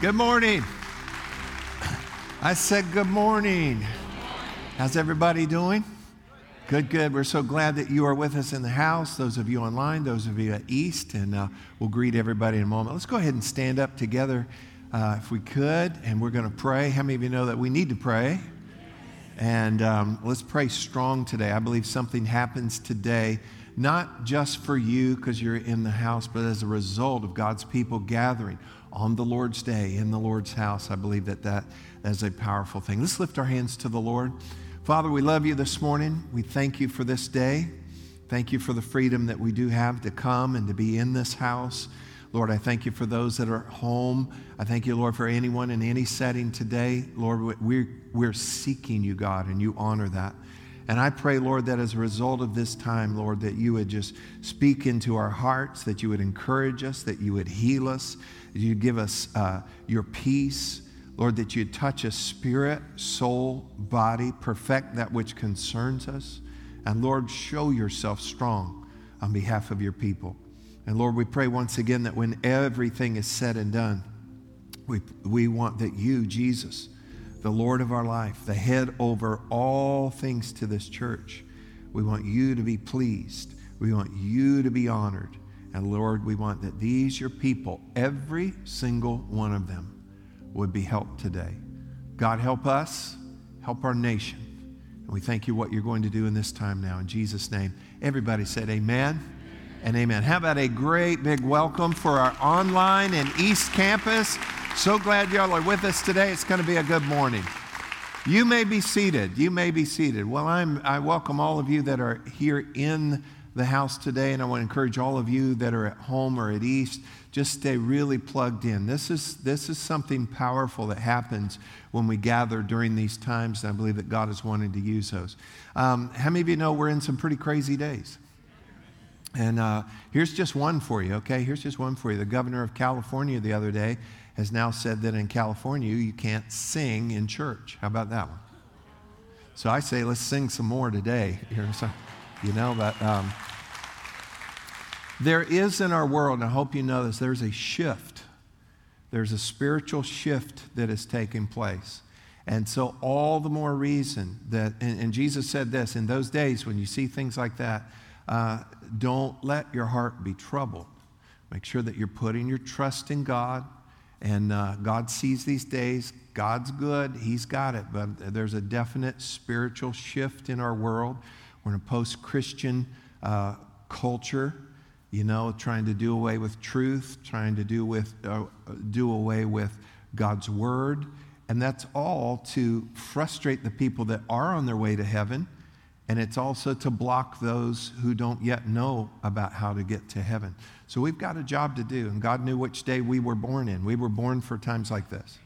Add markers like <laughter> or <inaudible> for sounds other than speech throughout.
Good morning. I said good morning. How's everybody doing? Good, good. We're so glad that you are with us in the house, those of you online, those of you at East, and uh, we'll greet everybody in a moment. Let's go ahead and stand up together uh, if we could, and we're going to pray. How many of you know that we need to pray? And um, let's pray strong today. I believe something happens today, not just for you because you're in the house, but as a result of God's people gathering on the Lord's day in the Lord's house. I believe that that is a powerful thing. Let's lift our hands to the Lord. Father, we love you this morning. We thank you for this day. Thank you for the freedom that we do have to come and to be in this house. Lord, I thank you for those that are home. I thank you, Lord, for anyone in any setting today. Lord, we're, we're seeking you, God, and you honor that. And I pray, Lord, that as a result of this time, Lord, that you would just speak into our hearts, that you would encourage us, that you would heal us, you give us uh, your peace. Lord, that you touch us spirit, soul, body, perfect that which concerns us. And Lord, show yourself strong on behalf of your people. And Lord, we pray once again that when everything is said and done, we, we want that you, Jesus, the Lord of our life, the head over all things to this church, we want you to be pleased. We want you to be honored. And Lord, we want that these, your people, every single one of them, would be helped today. God, help us, help our nation. And we thank you what you're going to do in this time now. In Jesus' name, everybody said amen and amen. How about a great big welcome for our online and East Campus? So glad y'all are with us today. It's going to be a good morning. You may be seated. You may be seated. Well, I'm, I welcome all of you that are here in the house today, and I want to encourage all of you that are at home or at East, just stay really plugged in. This is, this is something powerful that happens when we gather during these times, and I believe that God is wanting to use those. Um, how many of you know we're in some pretty crazy days? And uh, here's just one for you, okay? Here's just one for you. The governor of California the other day has now said that in California you can't sing in church. How about that one? So I say, let's sing some more today. <laughs> You know, but um, there is in our world, and I hope you know this, there's a shift. There's a spiritual shift that is taking place. And so, all the more reason that, and, and Jesus said this in those days when you see things like that, uh, don't let your heart be troubled. Make sure that you're putting your trust in God. And uh, God sees these days. God's good. He's got it. But there's a definite spiritual shift in our world. We're in a post Christian uh, culture, you know, trying to do away with truth, trying to do, with, uh, do away with God's word. And that's all to frustrate the people that are on their way to heaven. And it's also to block those who don't yet know about how to get to heaven. So we've got a job to do. And God knew which day we were born in. We were born for times like this.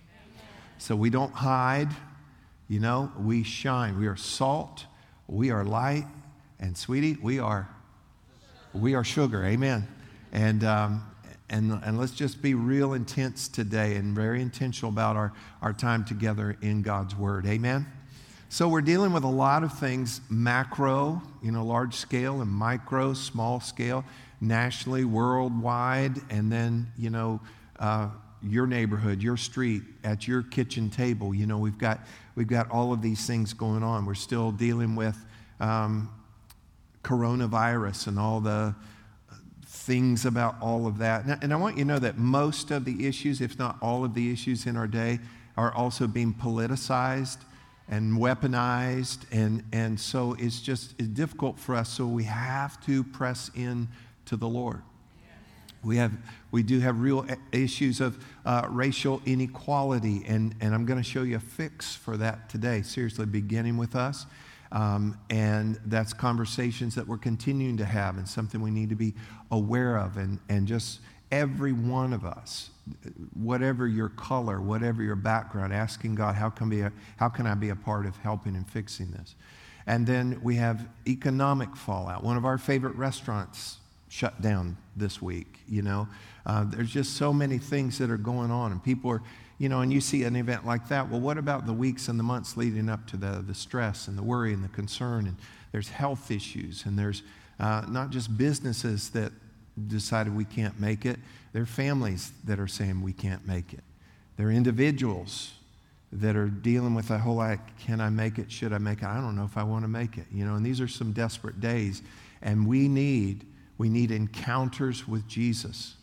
So we don't hide, you know, we shine. We are salt we are light, and sweetie, we are we are sugar. Amen. And um, and and let's just be real intense today and very intentional about our our time together in God's Word. Amen. So we're dealing with a lot of things macro, you know, large scale and micro, small scale, nationally, worldwide, and then you know. Uh, your neighborhood, your street, at your kitchen table. You know, we've got, we've got all of these things going on. We're still dealing with um, coronavirus and all the things about all of that. And, and I want you to know that most of the issues, if not all of the issues in our day, are also being politicized and weaponized. And, and so it's just it's difficult for us. So we have to press in to the Lord. We, have, we do have real issues of uh, racial inequality, and, and I'm going to show you a fix for that today, seriously, beginning with us. Um, and that's conversations that we're continuing to have and something we need to be aware of. And, and just every one of us, whatever your color, whatever your background, asking God, how can, be a, how can I be a part of helping and fixing this? And then we have economic fallout. One of our favorite restaurants shut down this week. You know, uh, there's just so many things that are going on, and people are, you know, and you see an event like that. Well, what about the weeks and the months leading up to the, the stress and the worry and the concern? And there's health issues, and there's uh, not just businesses that decided we can't make it, there are families that are saying we can't make it. There are individuals that are dealing with a whole like, can I make it? Should I make it? I don't know if I want to make it. You know, and these are some desperate days. And we need, we need encounters with Jesus.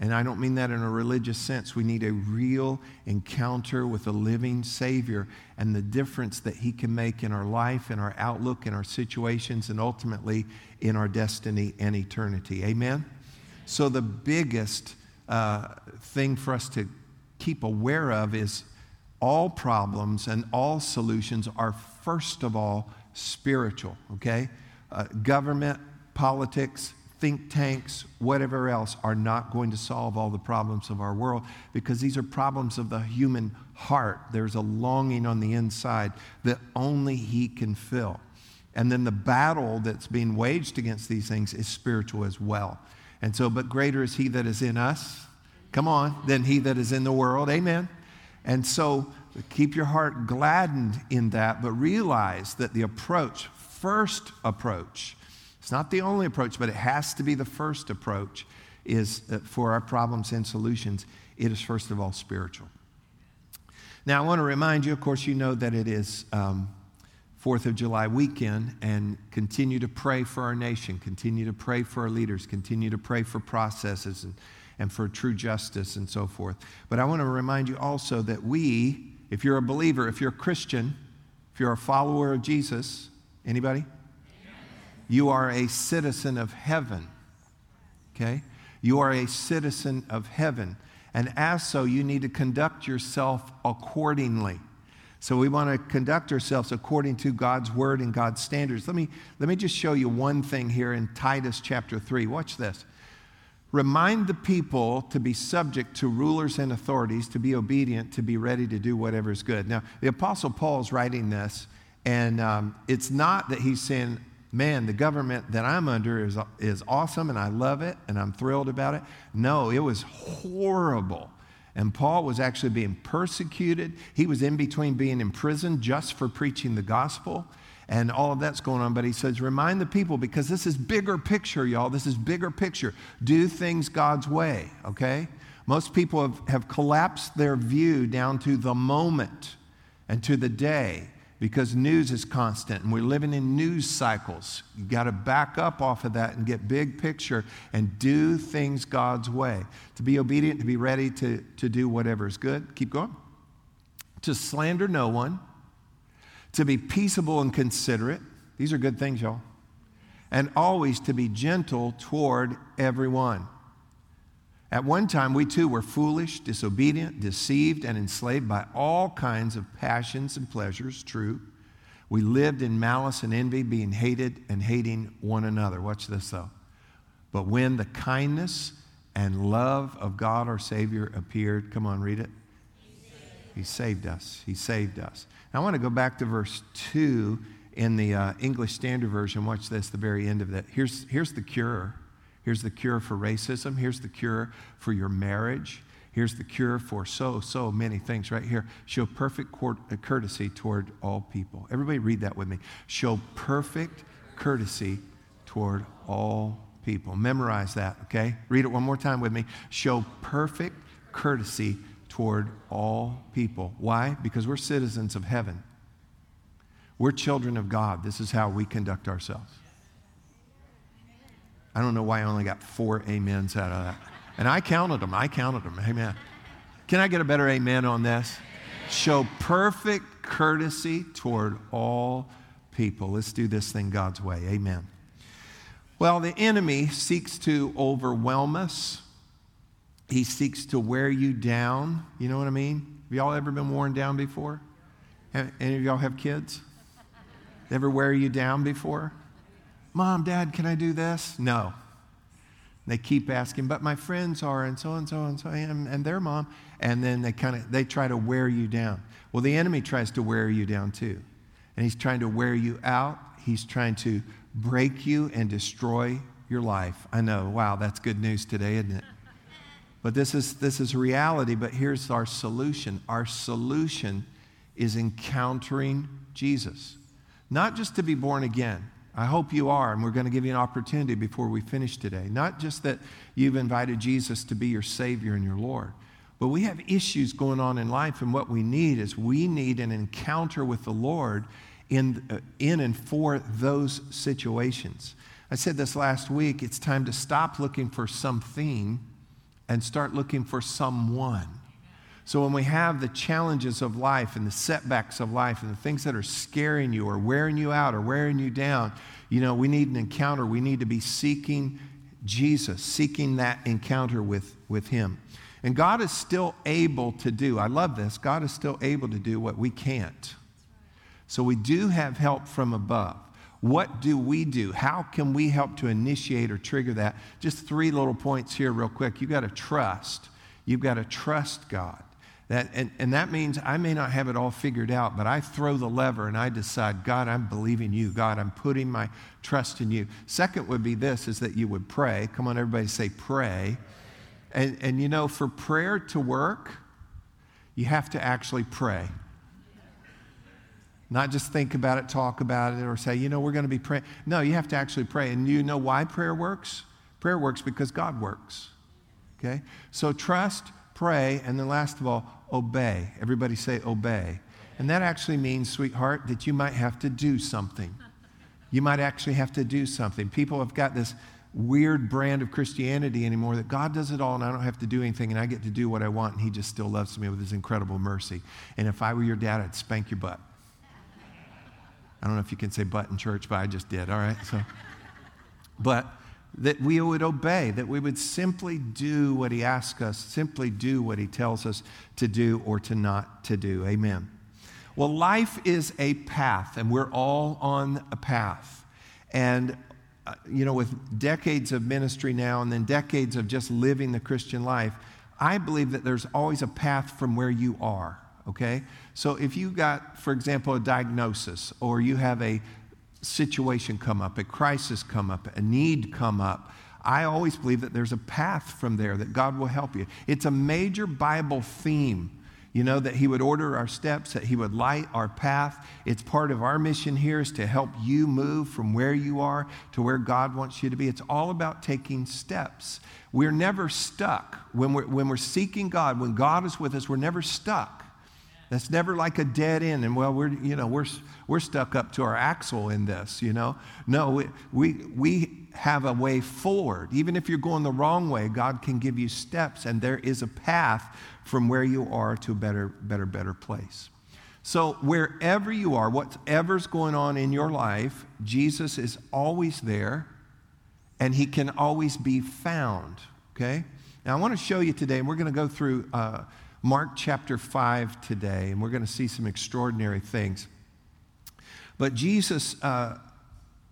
And I don't mean that in a religious sense. We need a real encounter with a living Savior and the difference that He can make in our life, in our outlook, in our situations, and ultimately in our destiny and eternity. Amen? So, the biggest uh, thing for us to keep aware of is all problems and all solutions are, first of all, spiritual, okay? Uh, government, politics, think tanks, whatever else, are not going to solve all the problems of our world because these are problems of the human heart. There's a longing on the inside that only He can fill. And then the battle that's being waged against these things is spiritual as well. And so, but greater is He that is in us, come on, than He that is in the world. Amen. And so, keep your heart gladdened in that, but realize that the approach, first approach, it's not the only approach, but it has to be the first approach is uh, for our problems and solutions. It is first of all spiritual. Now, I want to remind you, of course, you know that it is um, Fourth of July weekend, and continue to pray for our nation, continue to pray for our leaders, continue to pray for processes and, and for true justice and so forth. But I want to remind you also that we, if you're a believer, if you're a Christian, if you're a follower of Jesus, anybody? You are a citizen of heaven. Okay? You are a citizen of heaven. And as so, you need to conduct yourself accordingly. So we want to conduct ourselves according to God's word and God's standards. Let me, let me just show you one thing here in Titus chapter 3. Watch this. Remind the people to be subject to rulers and authorities, to be obedient, to be ready to do whatever is good. Now, the Apostle Paul is writing this, and um, it's not that he's saying, man, the government that I'm under is, is awesome and I love it and I'm thrilled about it. No, it was horrible. And Paul was actually being persecuted. He was in between being in prison just for preaching the gospel and all of that's going on. But he says, remind the people because this is bigger picture, y'all. This is bigger picture. Do things God's way, okay? Most people have, have collapsed their view down to the moment and to the day because news is constant and we're living in news cycles. You got to back up off of that and get big picture and do things God's way. To be obedient, to be ready to, to do whatever is good. Keep going. To slander no one, to be peaceable and considerate. These are good things, y'all. And always to be gentle toward everyone. At one time, we too were foolish, disobedient, deceived, and enslaved by all kinds of passions and pleasures, true. We lived in malice and envy, being hated and hating one another. Watch this though. But when the kindness and love of God our Savior appeared, come on, read it. He saved us. He saved us. Now, I want to go back to verse 2 in the uh, English Standard Version. Watch this, the very end of that. Here's, here's the cure. Here's the cure for racism. Here's the cure for your marriage. Here's the cure for so, so many things right here. Show perfect uh, courtesy toward all people. Everybody read that with me. Show perfect courtesy toward all people. Memorize that, okay? Read it one more time with me. Show perfect courtesy toward all people. Why? Because we're citizens of heaven. We're children of God. This is how we conduct ourselves. I don't know why I only got four amens out of that. And I counted them. I counted them. Amen. Can I get a better amen on this? Show perfect courtesy toward all people. Let's do this thing God's way. Amen. Well, the enemy seeks to overwhelm us. He seeks to wear you down. You know what I mean? Have y'all ever been worn down before? Any of y'all have kids? Ever wear you down before? Mom, Dad, can I do this? No. They keep asking, but my friends are, and so and so and so, and, and their mom. And then they kind of they try to wear you down. Well, the enemy tries to wear you down too. And he's trying to wear you out. He's trying to break you and destroy your life. I know, wow, that's good news today, isn't it? But this is this is reality, but here's our solution. Our solution is encountering Jesus. Not just to be born again, I hope you are, and we're going to give you an opportunity before we finish today. Not just that you've invited Jesus to be your Savior and your Lord, But we have issues going on in life, and what we need is we need an encounter with the Lord in, uh, in and for those situations. I said this last week it's time to stop looking for something and start looking for someone. So, when we have the challenges of life and the setbacks of life and the things that are scaring you or wearing you out or wearing you down, you know, we need an encounter. We need to be seeking Jesus, seeking that encounter with, with Him. And God is still able to do, I love this, God is still able to do what we can't. So we do have help from above. What do we do? How can we help to initiate or trigger that? Just three little points here, real quick. You've got to trust. You've got to trust God. That, and, and that means I may not have it all figured out, but I throw the lever and I decide, God, I'm believing you. God, I'm putting my trust in you. Second would be this is that you would pray. Come on, everybody say pray. And, and you know, for prayer to work, you have to actually pray. Not just think about it, talk about it, or say, you know, we're going to be praying. No, you have to actually pray. And you know why prayer works? Prayer works because God works. Okay? So trust, pray, and then last of all, obey. Everybody say obey. And that actually means, sweetheart, that you might have to do something. You might actually have to do something. People have got this weird brand of Christianity anymore that God does it all and I don't have to do anything and I get to do what I want and He just still loves me with His incredible mercy. And if I were your dad, I'd spank your butt. I don't know if you can say butt in church, but I just did, all right? So, but that we would obey, that we would simply do what He asks us, simply do what He tells us to do or to not to do. Amen. Well, life is a path, and we're all on a path. And uh, you know, with decades of ministry now and then decades of just living the Christian life, I believe that there's always a path from where you are, okay? So if you got, for example, a diagnosis or you have a situation come up, a crisis come up, a need come up, I always believe that there's a path from there that God will help you. It's a major Bible theme you know, that He would order our steps, that He would light our path. It's part of our mission here is to help you move from where you are to where God wants you to be. It's all about taking steps. We're never stuck. When we're, when we're seeking God, when God is with us, we're never stuck. That's never like a dead end. And well, we're, you know, we're, we're stuck up to our axle in this, you know. No, we, we, we have a way forward. Even if you're going the wrong way, God can give you steps, and there is a path from where you are to a better, better, better place. So, wherever you are, whatever's going on in your life, Jesus is always there and he can always be found. Okay? Now, I want to show you today, and we're going to go through uh, Mark chapter 5 today, and we're going to see some extraordinary things. But Jesus uh,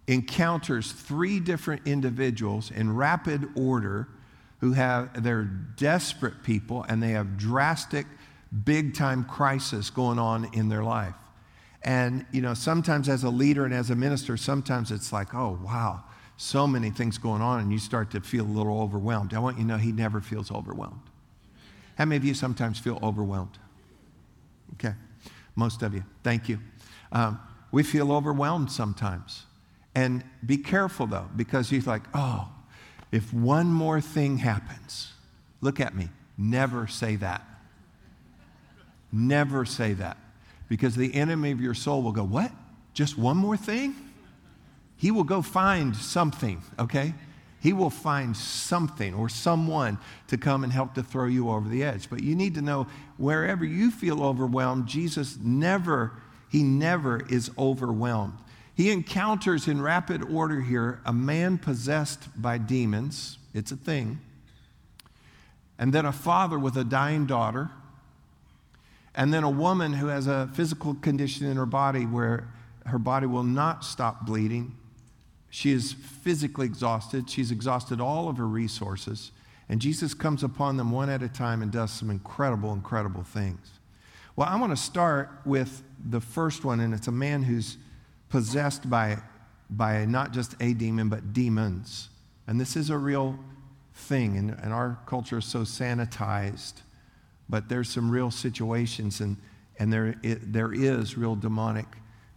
encounters three different individuals in rapid order who have, they're desperate people and they have drastic, big time crisis going on in their life. And, you know, sometimes as a leader and as a minister, sometimes it's like, oh, wow, so many things going on, and you start to feel a little overwhelmed. I want you to know he never feels overwhelmed. How many of you sometimes feel overwhelmed? Okay, most of you. Thank you. Um, we feel overwhelmed sometimes. And be careful though, because he's like, oh, if one more thing happens, look at me, never say that. Never say that. Because the enemy of your soul will go, What? Just one more thing? He will go find something, okay? He will find something or someone to come and help to throw you over the edge. But you need to know wherever you feel overwhelmed, Jesus never, he never is overwhelmed. He encounters in rapid order here a man possessed by demons, it's a thing, and then a father with a dying daughter, and then a woman who has a physical condition in her body where her body will not stop bleeding. She is physically exhausted. She's exhausted all of her resources. And Jesus comes upon them one at a time and does some incredible, incredible things. Well, I want to start with the first one, and it's a man who's possessed by, by not just a demon, but demons. And this is a real thing, and, and our culture is so sanitized, but there's some real situations, and, and there, it, there is real demonic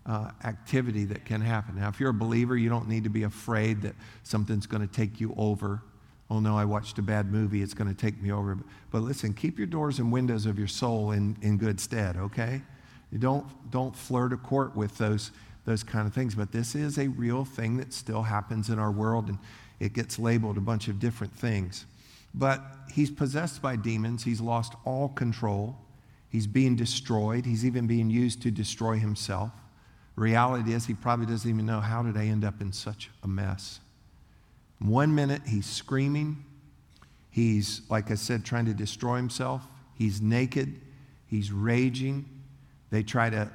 uh, activity that can happen. Now, if you're a believer, you don't need to be afraid that something's going to take you over. oh no, I watched a bad movie, it's going to take me over. But listen, keep your doors and windows of your soul in, in good stead, okay? You don't, don't flirt a court with those, those kind of things. But this is a real thing that still happens in our world, and it gets labeled a bunch of different things. But he's possessed by demons, he's lost all control, he's being destroyed, he's even being used to destroy himself. Reality is, he probably doesn't even know how did I end up in such a mess. One minute he's screaming, he's, like I said, trying to destroy himself, he's naked, he's raging. They try to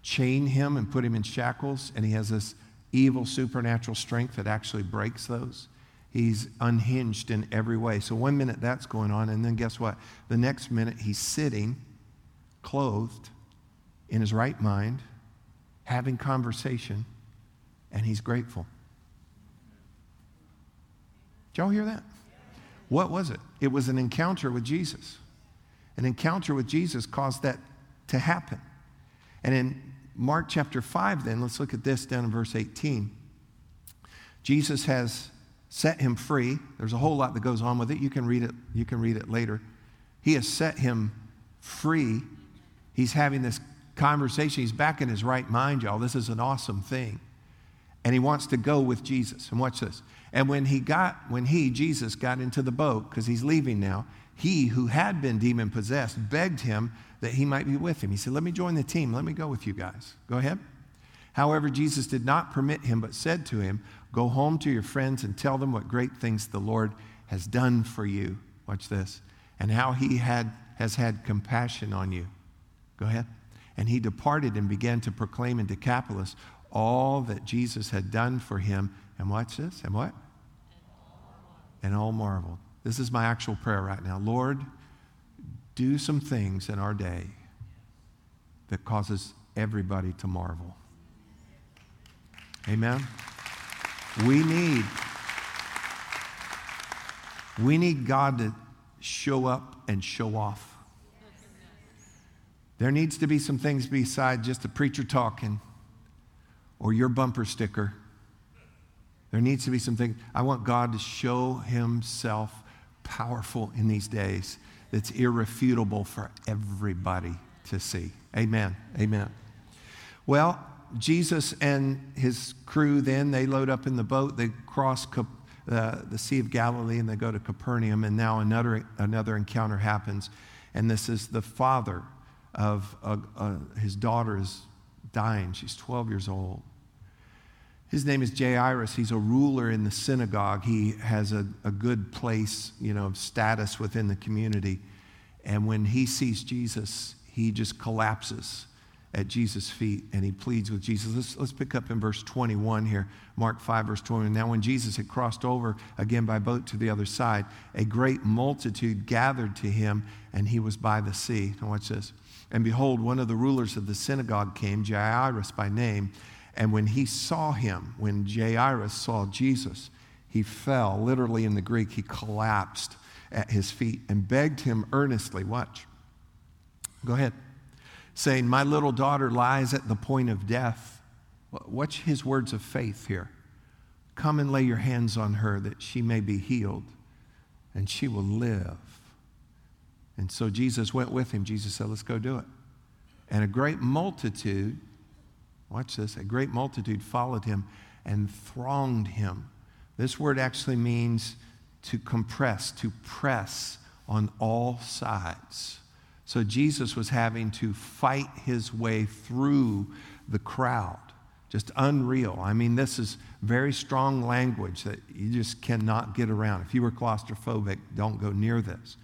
chain him and put him in shackles, and he has this evil supernatural strength that actually breaks those. He's unhinged in every way. So, one minute that's going on, and then guess what? The next minute he's sitting, clothed, in his right mind, having conversation, and he's grateful. Did y'all hear that? What was it? It was an encounter with Jesus. An encounter with Jesus caused that to happen. And in Mark chapter 5, then, let's look at this down in verse 18. Jesus has set him free. There's a whole lot that goes on with it. You can read it, you can read it later. He has set him free. He's having this conversation. He's back in his right mind, y'all. This is an awesome thing. And he wants to go with Jesus. And watch this. And when he got, when he, Jesus, got into the boat, because he's leaving now, he who had been demon possessed begged him that he might be with him. He said, Let me join the team. Let me go with you guys. Go ahead. However, Jesus did not permit him, but said to him, Go home to your friends and tell them what great things the Lord has done for you. Watch this. And how he had, has had compassion on you. Go ahead. And he departed and began to proclaim in Decapolis all that Jesus had done for him. And watch this. And what? And all marveled. This is my actual prayer right now. Lord, do some things in our day that causes everybody to marvel. Amen. We need we need God to show up and show off. There needs to be some things beside just a preacher talking or your bumper sticker. There needs to be some things. I want God to show himself powerful in these days that's irrefutable for everybody to see. Amen. Amen. Well, Jesus and his crew then, they load up in the boat, they cross uh, the Sea of Galilee, and they go to Capernaum, and now another, another encounter happens. And this is the father of uh, uh, his daughter is dying. She's 12 years old. His name is Jairus. He's a ruler in the synagogue. He has a, a good place, you know, status within the community. And when he sees Jesus, he just collapses at Jesus' feet and he pleads with Jesus. Let's, let's pick up in verse 21 here, Mark 5, verse 21. Now, when Jesus had crossed over again by boat to the other side, a great multitude gathered to him, and he was by the sea. Now, watch this. And behold, one of the rulers of the synagogue came, Jairus by name and when he saw him, when Jairus saw Jesus, he fell, literally in the Greek, he collapsed at his feet and begged him earnestly. Watch. Go ahead. Saying, My little daughter lies at the point of death. Watch his words of faith here. Come and lay your hands on her that she may be healed and she will live. And so Jesus went with him. Jesus said, Let's go do it. And a great multitude Watch this. A great multitude followed him and thronged him. This word actually means to compress, to press on all sides. So Jesus was having to fight his way through the crowd. Just unreal. I mean, this is very strong language that you just cannot get around. If you were claustrophobic, don't go near this.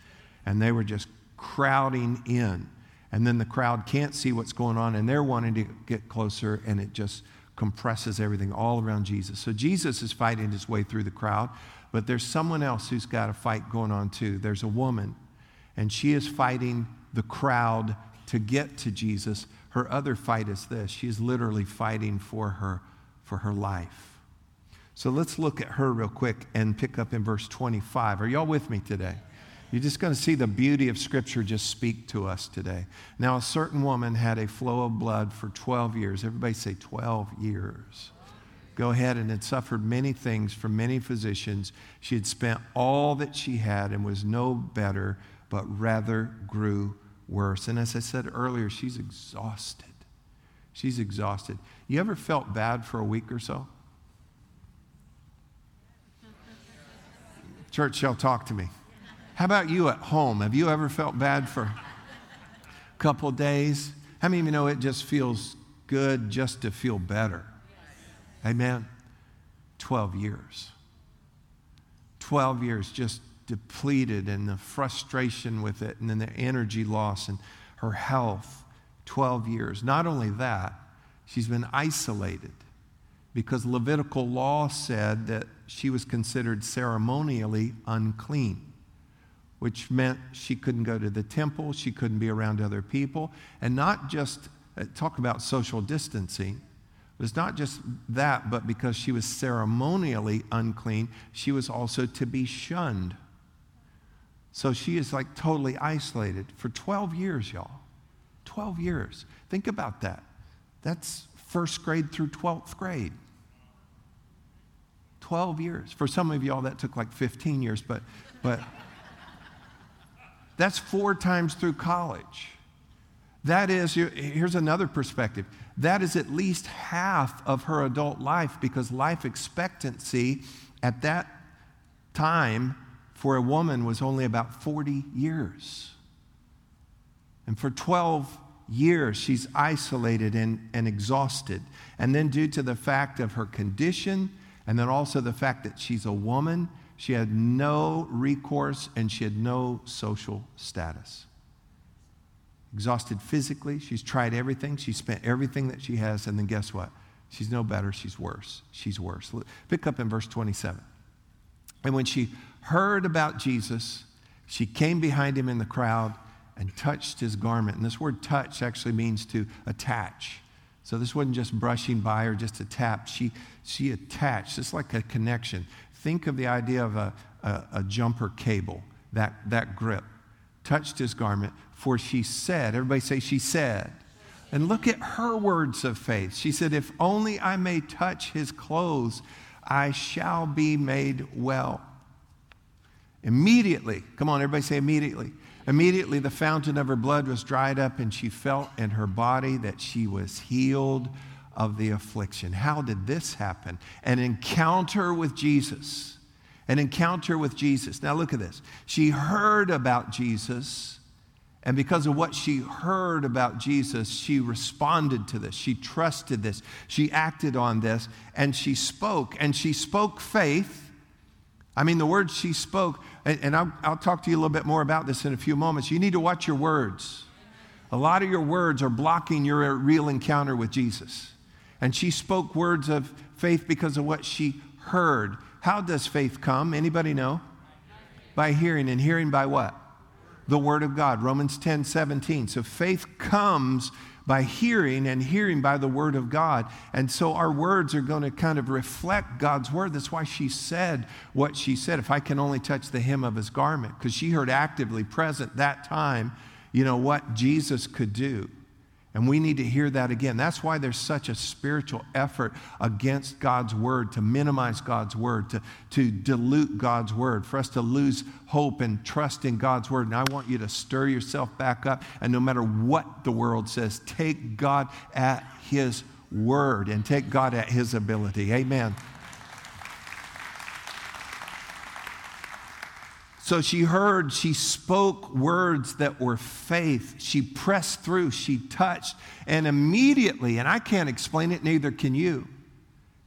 And they were just crowding in and then the crowd can't see what's going on and they're wanting to get closer and it just compresses everything all around Jesus. So Jesus is fighting his way through the crowd, but there's someone else who's got a fight going on too. There's a woman and she is fighting the crowd to get to Jesus. Her other fight is this. She is literally fighting for her for her life. So let's look at her real quick and pick up in verse 25. Are y'all with me today? You're just going to see the beauty of Scripture just speak to us today. Now, a certain woman had a flow of blood for 12 years. Everybody say 12 years. go ahead and had suffered many things from many physicians. She had spent all that she had and was no better, but rather grew worse. And as I said earlier, she's exhausted. She's exhausted. You ever felt bad for a week or so? Church shall talk to me. How about you at home? Have you ever felt bad for a couple days? How many of you know it just feels good just to feel better? Amen. 12 years. 12 years just depleted and the frustration with it and then the energy loss and her health. 12 years. Not only that, she's been isolated because Levitical law said that she was considered ceremonially unclean, which meant she couldn't go to the temple, she couldn't be around other people, and not just uh, talk about social distancing. It's not just that, but because she was ceremonially unclean, she was also to be shunned. So she is like totally isolated for 12 years, y'all. 12 years. Think about that. That's first grade through 12th grade. 12 years. For some of y'all, that took like 15 years, but, but that's four times through college. That is, here's another perspective. That is at least half of her adult life because life expectancy at that time for a woman was only about 40 years. And for 12 years, she's isolated and, and exhausted. And then, due to the fact of her condition, and then also the fact that she's a woman, she had no recourse and she had no social status. Exhausted physically, she's tried everything, she spent everything that she has, and then guess what? She's no better, she's worse. She's worse. Pick up in verse 27. And when she heard about Jesus, she came behind him in the crowd and touched his garment. And this word touch actually means to attach. So this wasn't just brushing by or just a tap. She, she attached. It's like a connection. Think of the idea of a, a, a jumper cable, that, that grip. Touched his garment, for she said, everybody say, she said. And look at her words of faith. She said, If only I may touch his clothes, I shall be made well. Immediately, come on, everybody say immediately. Immediately, the fountain of her blood was dried up, and she felt in her body that she was healed of the affliction. How did this happen? An encounter with Jesus. An encounter with Jesus. Now, look at this. She heard about Jesus, and because of what she heard about Jesus, she responded to this. She trusted this. She acted on this, and she spoke. And she spoke faith I mean, the words she spoke, and, I'll, I'll talk to you a little bit more about this in a few moments. You need to watch your words. A lot of your words are blocking your real encounter with Jesus. And she spoke words of faith because of what she heard. How does faith come? Anybody know? By hearing, and hearing by what? The Word of God. Romans 10 17. So faith comes by hearing and hearing by the word of God. And so our words are going to kind of reflect God's word. That's why she said what she said. If I can only touch the hem of his garment, because she heard actively present that time, you know, what Jesus could do. And we need to hear that again. That's why there's such a spiritual effort against God's word, to minimize God's word, to, to dilute God's word, for us to lose hope and trust in God's word. And I want you to stir yourself back up. And no matter what the world says, take God at his word and take God at his ability. Amen. So she heard, she spoke words that were faith. She pressed through, she touched, and immediately, and I can't explain it, neither can you,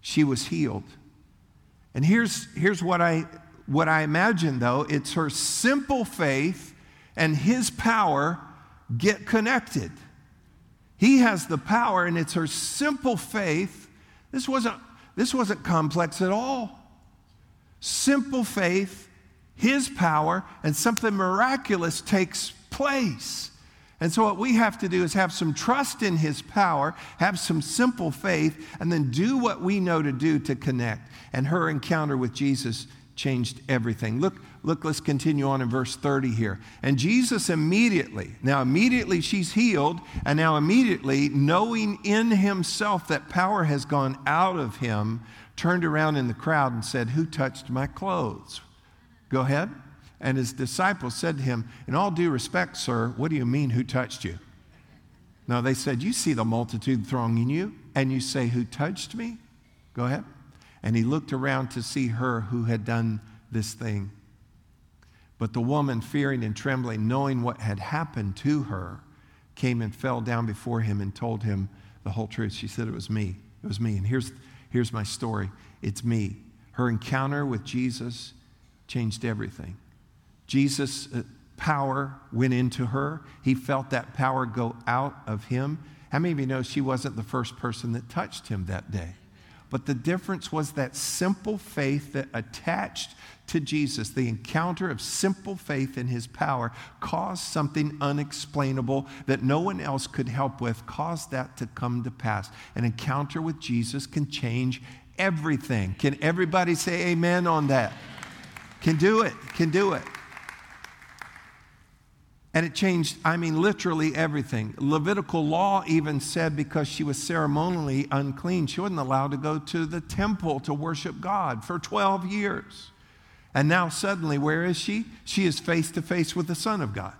she was healed. And here's, here's what, I, what I imagine though it's her simple faith and his power get connected. He has the power, and it's her simple faith. This wasn't, this wasn't complex at all. Simple faith his power, and something miraculous takes place. And so, what we have to do is have some trust in His power, have some simple faith, and then do what we know to do to connect. And her encounter with Jesus changed everything. Look, look, let's continue on in verse 30 here. And Jesus immediately, now immediately she's healed, and now immediately, knowing in himself that power has gone out of him, turned around in the crowd and said, Who touched my clothes? Go ahead. And his disciples said to him, In all due respect, sir, what do you mean, who touched you? No, they said, You see the multitude thronging you, and you say, Who touched me? Go ahead. And he looked around to see her who had done this thing. But the woman, fearing and trembling, knowing what had happened to her, came and fell down before him and told him the whole truth. She said, It was me. It was me. And here's, here's my story it's me. Her encounter with Jesus changed everything. Jesus' uh, power went into her. He felt that power go out of him. How many of you know she wasn't the first person that touched him that day? But the difference was that simple faith that attached to Jesus, the encounter of simple faith in his power, caused something unexplainable that no one else could help with, caused that to come to pass. An encounter with Jesus can change everything. Can everybody say amen on that? Can do it, can do it. And it changed, I mean, literally everything. Levitical law even said because she was ceremonially unclean, she wasn't allowed to go to the temple to worship God for 12 years. And now, suddenly, where is she? She is face to face with the Son of God.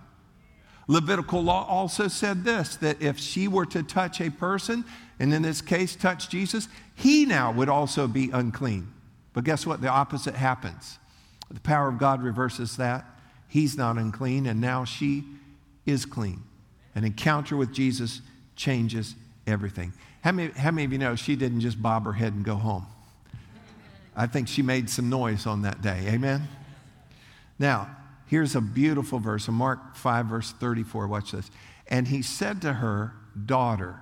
Levitical law also said this that if she were to touch a person, and in this case, touch Jesus, he now would also be unclean. But guess what? The opposite happens. The power of God reverses that he's not unclean, and now she is clean. An encounter with Jesus changes everything. How many, how many of you know she didn't just bob her head and go home? I think she made some noise on that day. Amen? Now, here's a beautiful verse in Mark 5, verse 34. Watch this. And he said to her, Daughter,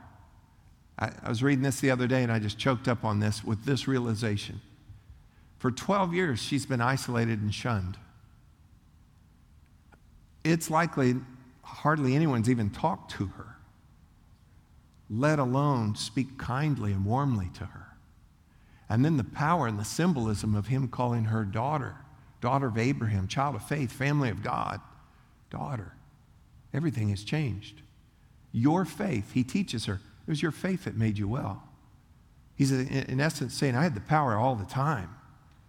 I, I was reading this the other day and I just choked up on this with this realization. For 12 years, she's been isolated and shunned it's likely hardly anyone's even talked to her, let alone speak kindly and warmly to her. And then the power and the symbolism of him calling her daughter, daughter of Abraham, child of faith, family of God, daughter. Everything has changed. Your faith, he teaches her, it was your faith that made you well. He's in essence saying, I had the power all the time.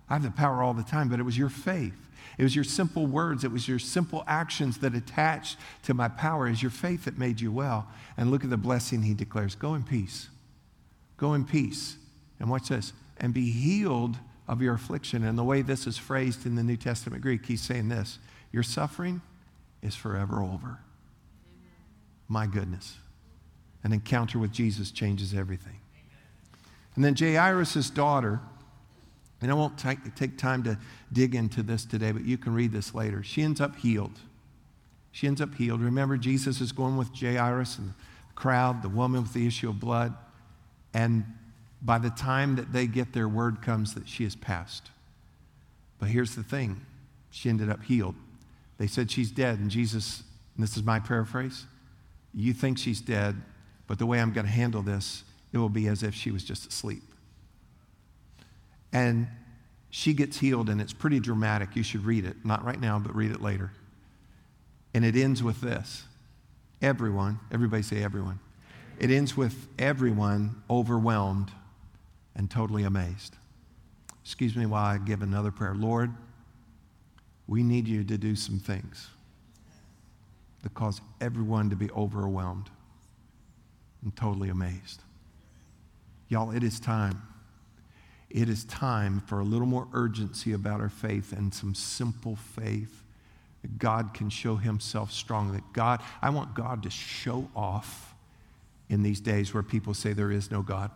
I have the power all the time, but it was your faith. It was your simple words, it was your simple actions that attached to my power. It was your faith that made you well. And look at the blessing he declares go in peace. Go in peace. And watch this and be healed of your affliction. And the way this is phrased in the New Testament Greek, he's saying this Your suffering is forever over. My goodness. An encounter with Jesus changes everything. And then Jairus' daughter and I won't take, take time to dig into this today, but you can read this later. She ends up healed. She ends up healed. Remember, Jesus is going with Jairus and the crowd, the woman with the issue of blood. And by the time that they get there, word comes that she has passed. But here's the thing she ended up healed. They said she's dead, and Jesus, and this is my paraphrase, you think she's dead, but the way I'm going to handle this, it will be as if she was just asleep. And she gets healed, and it's pretty dramatic. You should read it. Not right now, but read it later. And it ends with this everyone, everybody say everyone. It ends with everyone overwhelmed and totally amazed. Excuse me while I give another prayer. Lord, we need you to do some things that cause everyone to be overwhelmed and totally amazed. Y'all, it is time it is time for a little more urgency about our faith and some simple faith that God can show himself strong. That God, I want God to show off in these days where people say there is no God.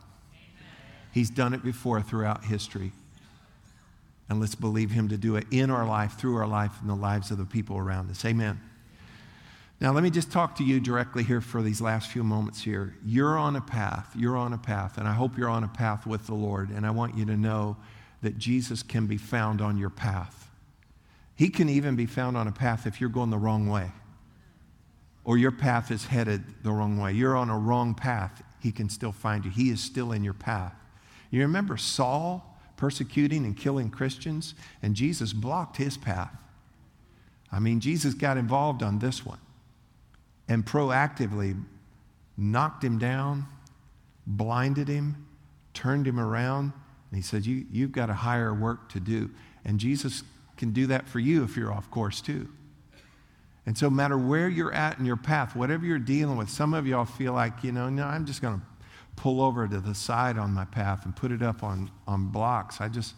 He's done it before throughout history. And let's believe him to do it in our life, through our life, and the lives of the people around us. Amen. Now, let me just talk to you directly here for these last few moments here. You're on a path. You're on a path, and I hope you're on a path with the Lord. And I want you to know that Jesus can be found on your path. He can even be found on a path if you're going the wrong way or your path is headed the wrong way. You're on a wrong path. He can still find you. He is still in your path. You remember Saul persecuting and killing Christians, and Jesus blocked his path. I mean, Jesus got involved on this one and proactively knocked him down, blinded him, turned him around, and he said, you, You've got a higher work to do. And Jesus can do that for you if you're off course too. And so, no matter where you're at in your path, whatever you're dealing with, some of y'all feel like, you know, no, I'm just going to pull over to the side on my path and put it up on, on blocks. I just,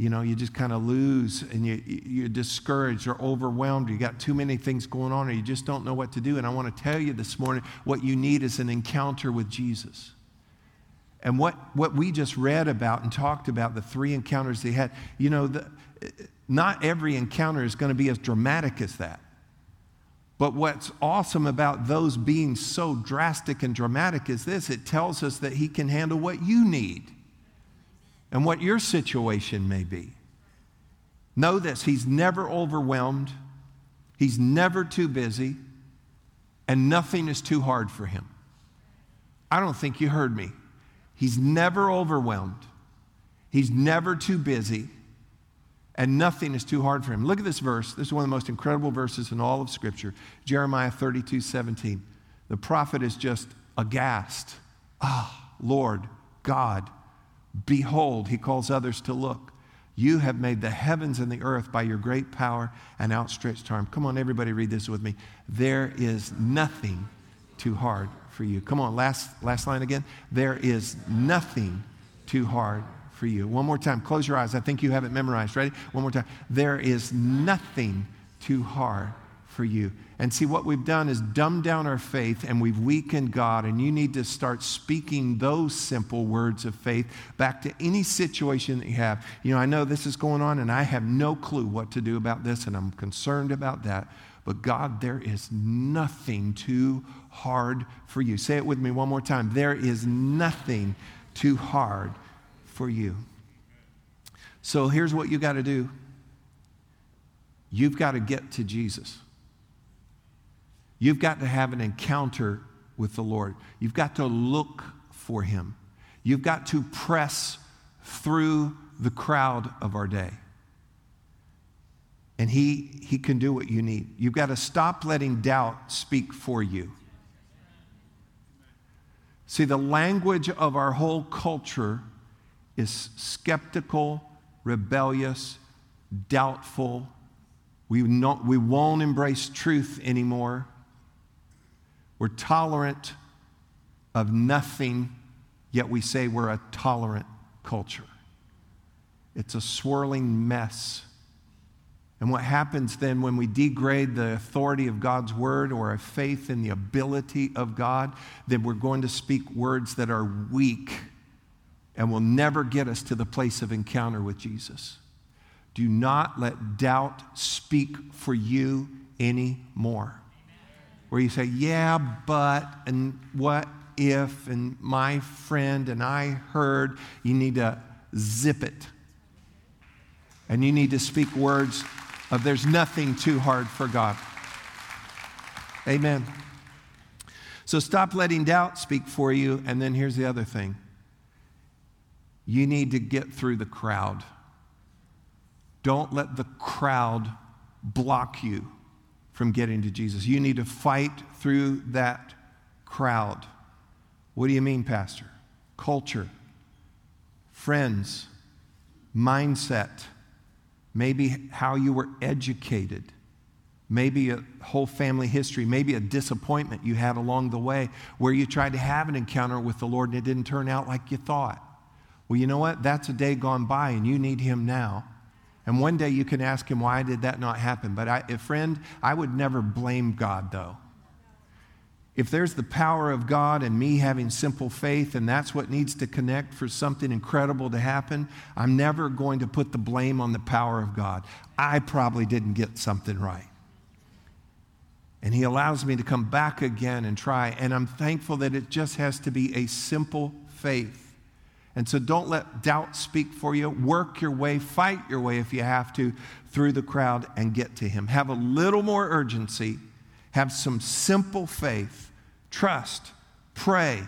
you know, you just kind of lose and you, you're discouraged or overwhelmed. You got too many things going on or you just don't know what to do. And I want to tell you this morning what you need is an encounter with Jesus. And what, what we just read about and talked about, the three encounters they had, you know, the, not every encounter is going to be as dramatic as that. But what's awesome about those being so drastic and dramatic is this it tells us that He can handle what you need and what your situation may be. Know this He's never overwhelmed, He's never too busy, and nothing is too hard for Him. I don't think you heard me. He's never overwhelmed, He's never too busy, and nothing is too hard for Him. Look at this verse. This is one of the most incredible verses in all of Scripture Jeremiah 32 17. The prophet is just aghast. Ah, Lord God Behold, he calls others to look. You have made the heavens and the earth by your great power and outstretched arm. Come on, everybody, read this with me. There is nothing too hard for you. Come on, last, last line again. There is nothing too hard for you. One more time. Close your eyes. I think you have it memorized. Ready? One more time. There is nothing too hard for you. And see, what we've done is dumbed down our faith and we've weakened God. And you need to start speaking those simple words of faith back to any situation that you have. You know, I know this is going on and I have no clue what to do about this and I'm concerned about that. But God, there is nothing too hard for you. Say it with me one more time. There is nothing too hard for you. So here's what you got to do you've got to get to Jesus. You've got to have an encounter with the Lord. You've got to look for Him. You've got to press through the crowd of our day. And he, he can do what you need. You've got to stop letting doubt speak for you. See, the language of our whole culture is skeptical, rebellious, doubtful. We, not, we won't embrace truth anymore. We're tolerant of nothing, yet we say we're a tolerant culture. It's a swirling mess. And what happens then when we degrade the authority of God's word or our faith in the ability of God, then we're going to speak words that are weak and will never get us to the place of encounter with Jesus. Do not let doubt speak for you anymore where you say, yeah, but, and what if, and my friend, and I heard, you need to zip it. And you need to speak words of there's nothing too hard for God. Amen. So stop letting doubt speak for you. And then here's the other thing you need to get through the crowd. Don't let the crowd block you from getting to Jesus. You need to fight through that crowd. What do you mean, Pastor? Culture, friends, mindset, maybe how you were educated, maybe a whole family history, maybe a disappointment you had along the way where you tried to have an encounter with the Lord and it didn't turn out like you thought. Well, you know what? That's a day gone by and you need Him now. And one day you can ask him, why did that not happen? But I, friend, I would never blame God, though. If there's the power of God and me having simple faith, and that's what needs to connect for something incredible to happen, I'm never going to put the blame on the power of God. I probably didn't get something right. And He allows me to come back again and try. And I'm thankful that it just has to be a simple faith and so don't let doubt speak for you. Work your way, fight your way if you have to through the crowd and get to Him. Have a little more urgency, have some simple faith, trust, pray,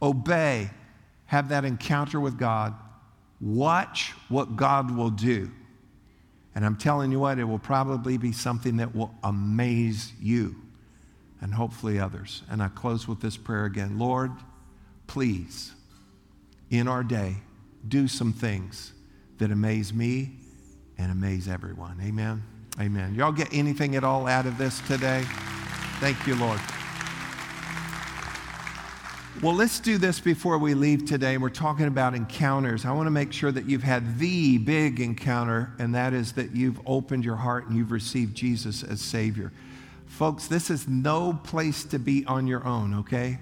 obey, have that encounter with God, Watch what God will do. And I'm telling you what, it will probably be something that will amaze you and hopefully others. And I close with this prayer again Lord, please, in our day, do some things that amaze me and amaze everyone. Amen. Amen. Y'all get anything at all out of this today? Thank you, Lord. Well, let's do this before we leave today. We're talking about encounters. I want to make sure that you've had the big encounter, and that is that you've opened your heart and you've received Jesus as Savior. Folks, this is no place to be on your own, okay?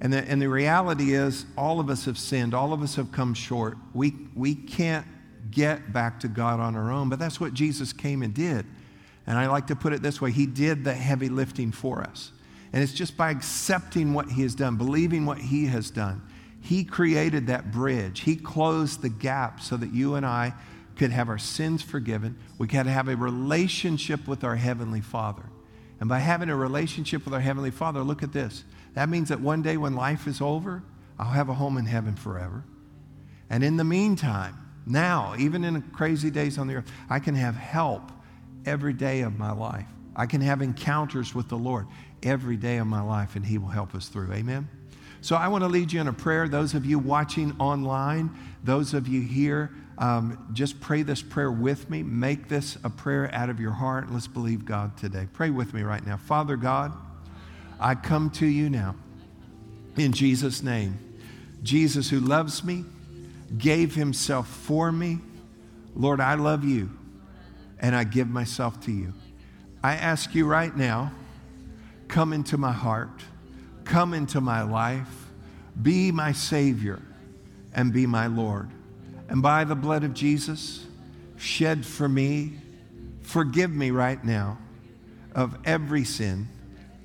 And the, and the reality is, all of us have sinned, all of us have come short. We, we can't get back to God on our own, but that's what Jesus came and did. And I like to put it this way He did the heavy lifting for us. And it's just by accepting what He has done, believing what He has done. He created that bridge, He closed the gap so that you and I could have our sins forgiven. We could have a relationship with our Heavenly Father. And by having a relationship with our Heavenly Father, look at this. That means that one day when life is over, I'll have a home in heaven forever. And in the meantime, now, even in crazy days on the earth, I can have help every day of my life. I can have encounters with the Lord every day of my life, and He will help us through. Amen? So I want to lead you in a prayer. Those of you watching online, those of you here, um, just pray this prayer with me. Make this a prayer out of your heart. Let's believe God today. Pray with me right now. Father God, I come to you now in Jesus' name. Jesus, who loves me, gave himself for me. Lord, I love you and I give myself to you. I ask you right now, come into my heart, come into my life, be my Savior, and be my Lord. And by the blood of Jesus, shed for me, forgive me right now of every sin,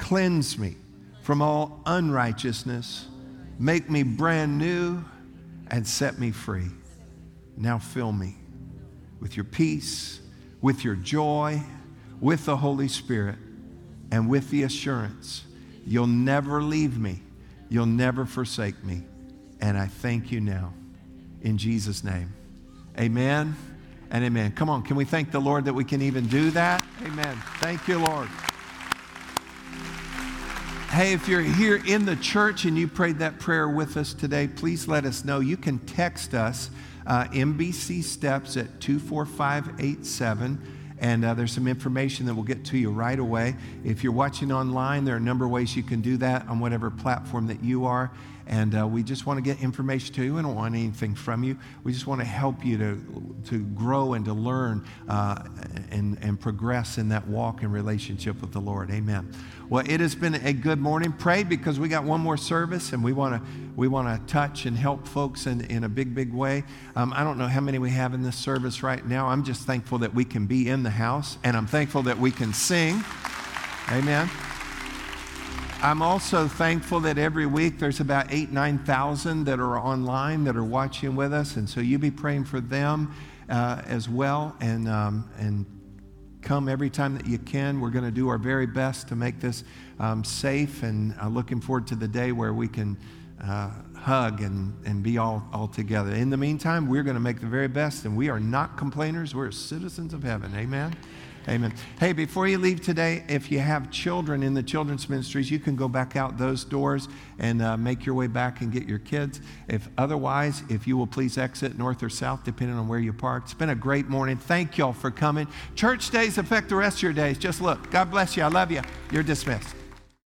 cleanse me from all unrighteousness, make me brand new, and set me free. Now fill me with your peace, with your joy, with the Holy Spirit, and with the assurance you'll never leave me, you'll never forsake me. And I thank you now in Jesus' name. Amen and amen. Come on, can we thank the Lord that we can even do that? Amen. Thank you, Lord. Hey, if you're here in the church and you prayed that prayer with us today, please let us know. You can text us uh, MBC Steps at 24587. And uh, there's some information that we'll get to you right away. If you're watching online, there are a number of ways you can do that on whatever platform that you are. And uh, we just want to get information to you. We don't want anything from you. We just want to help you to, to grow and to learn uh, and, and progress in that walk and relationship with the Lord. Amen. Well, it has been a good morning. Pray because we got one more service and we want to we want to touch and help folks in, in a big, big way. Um, I don't know how many we have in this service right now. I'm just thankful that we can be in the house and I'm thankful that we can sing. Amen. I'm also thankful that every week there's about eight, 9,000 that are online that are watching with us. And so you be praying for them uh, as well. And, um, and come every time that you can. We're going to do our very best to make this um, safe. And uh, looking forward to the day where we can uh, hug and, and be all, all together. In the meantime, we're going to make the very best. And we are not complainers, we're citizens of heaven. Amen. Amen. Hey, before you leave today, if you have children in the children's ministries, you can go back out those doors and uh, make your way back and get your kids. If otherwise, if you will please exit north or south, depending on where you park. It's been a great morning. Thank y'all for coming. Church days affect the rest of your days. Just look. God bless you. I love you. You're dismissed.